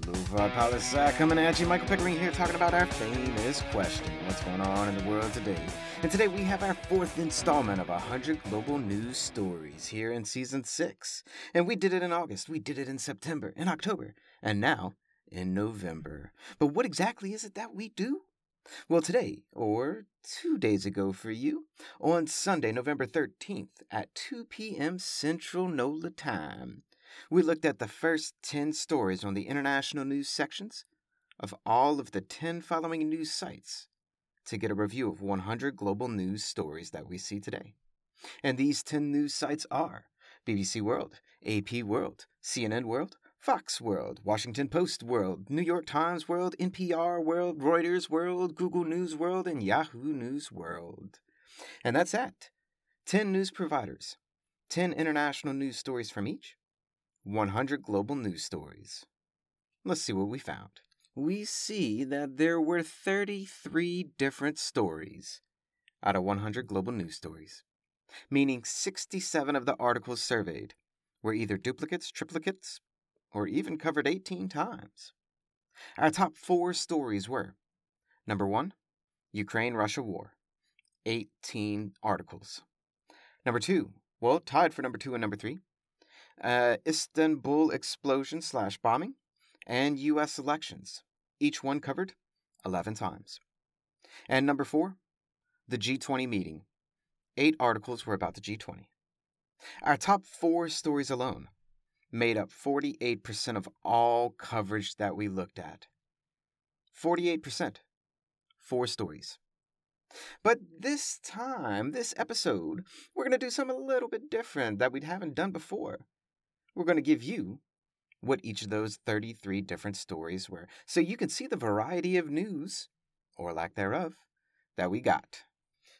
Boulevard Palisade uh, coming at you. Michael Pickering here talking about our famous question What's going on in the world today? And today we have our fourth installment of 100 Global News Stories here in season six. And we did it in August, we did it in September, in October, and now in November. But what exactly is it that we do? Well, today, or two days ago for you, on Sunday, November 13th at 2 p.m. Central NOLA time, we looked at the first 10 stories on the international news sections of all of the 10 following news sites to get a review of 100 global news stories that we see today. And these 10 news sites are BBC World, AP World, CNN World, Fox World, Washington Post World, New York Times World, NPR World, Reuters World, Google News World, and Yahoo News World. And that's that. 10 news providers, 10 international news stories from each, 100 global news stories. Let's see what we found. We see that there were 33 different stories out of 100 global news stories, meaning 67 of the articles surveyed were either duplicates, triplicates, or even covered 18 times. Our top four stories were number one, Ukraine Russia War, 18 articles. Number two, well, tied for number two and number three, uh, Istanbul explosion slash bombing, and U.S. elections. Each one covered 11 times. And number four, the G20 meeting. Eight articles were about the G20. Our top four stories alone made up 48% of all coverage that we looked at. 48%. Four stories. But this time, this episode, we're going to do something a little bit different that we haven't done before. We're going to give you what each of those 33 different stories were so you can see the variety of news, or lack thereof, that we got.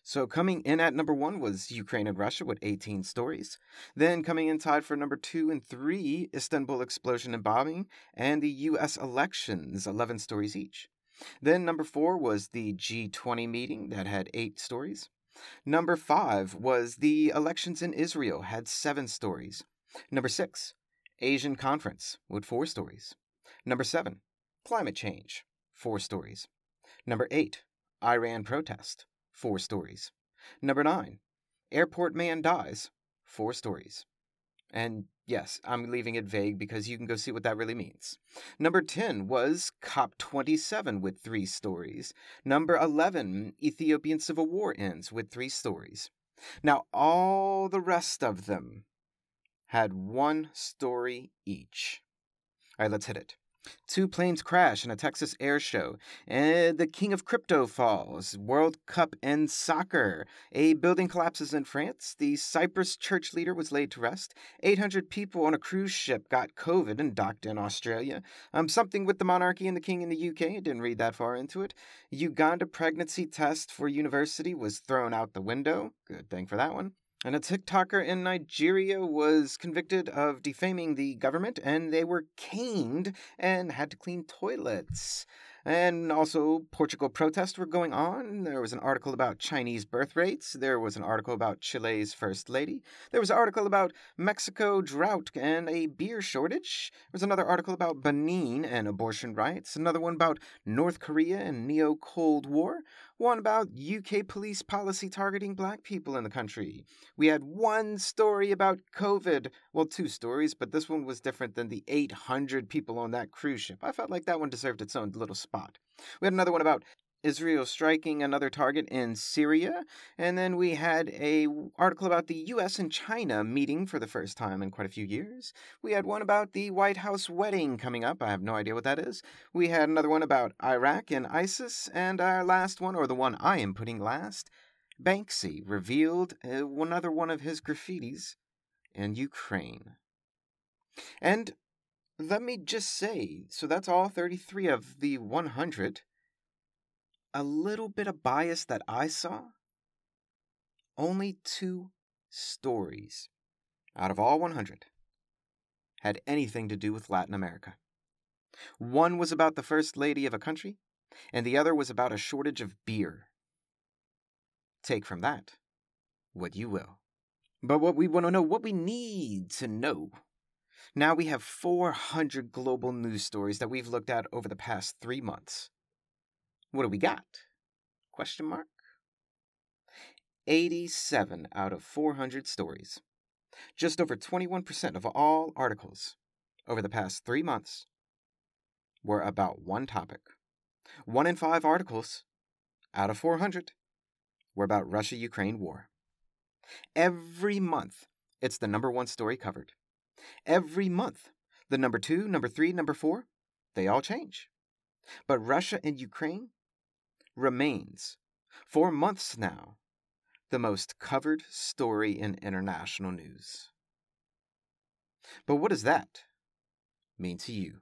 So coming in at number one was Ukraine and Russia with 18 stories. Then coming in tied for number two and three, Istanbul explosion and bombing, and the U.S. elections, 11 stories each. Then number four was the G20 meeting that had eight stories. Number five was the elections in Israel, had seven stories. Number six, Asian Conference with four stories. Number seven, Climate Change, four stories. Number eight, Iran protest, four stories. Number nine, Airport Man dies, four stories. And yes, I'm leaving it vague because you can go see what that really means. Number 10 was COP27 with three stories. Number 11, Ethiopian Civil War ends with three stories. Now, all the rest of them had one story each. All right, let's hit it. Two planes crash in a Texas air show. And the king of crypto falls. World Cup in soccer. A building collapses in France. The Cyprus church leader was laid to rest. 800 people on a cruise ship got COVID and docked in Australia. Um, something with the monarchy and the king in the UK. I didn't read that far into it. Uganda pregnancy test for university was thrown out the window. Good thing for that one. And a TikToker in Nigeria was convicted of defaming the government, and they were caned and had to clean toilets. And also, Portugal protests were going on. There was an article about Chinese birth rates. There was an article about Chile's first lady. There was an article about Mexico drought and a beer shortage. There was another article about Benin and abortion rights. Another one about North Korea and neo Cold War. One about UK police policy targeting black people in the country. We had one story about COVID. Well, two stories, but this one was different than the 800 people on that cruise ship. I felt like that one deserved its own little spot. We had another one about Israel striking another target in Syria, and then we had a article about the US and China meeting for the first time in quite a few years. We had one about the White House wedding coming up. I have no idea what that is. We had another one about Iraq and ISIS, and our last one, or the one I am putting last, Banksy revealed uh, another one of his graffitis in Ukraine. And let me just say, so that's all 33 of the 100 a little bit of bias that I saw, only two stories out of all 100 had anything to do with Latin America. One was about the first lady of a country, and the other was about a shortage of beer. Take from that what you will. But what we want to know, what we need to know. Now we have 400 global news stories that we've looked at over the past three months. What do we got? Question mark. 87 out of 400 stories. Just over 21% of all articles over the past three months were about one topic. One in five articles out of 400 were about Russia Ukraine war. Every month, it's the number one story covered. Every month, the number two, number three, number four, they all change. But Russia and Ukraine remains, for months now, the most covered story in international news. But what does that mean to you?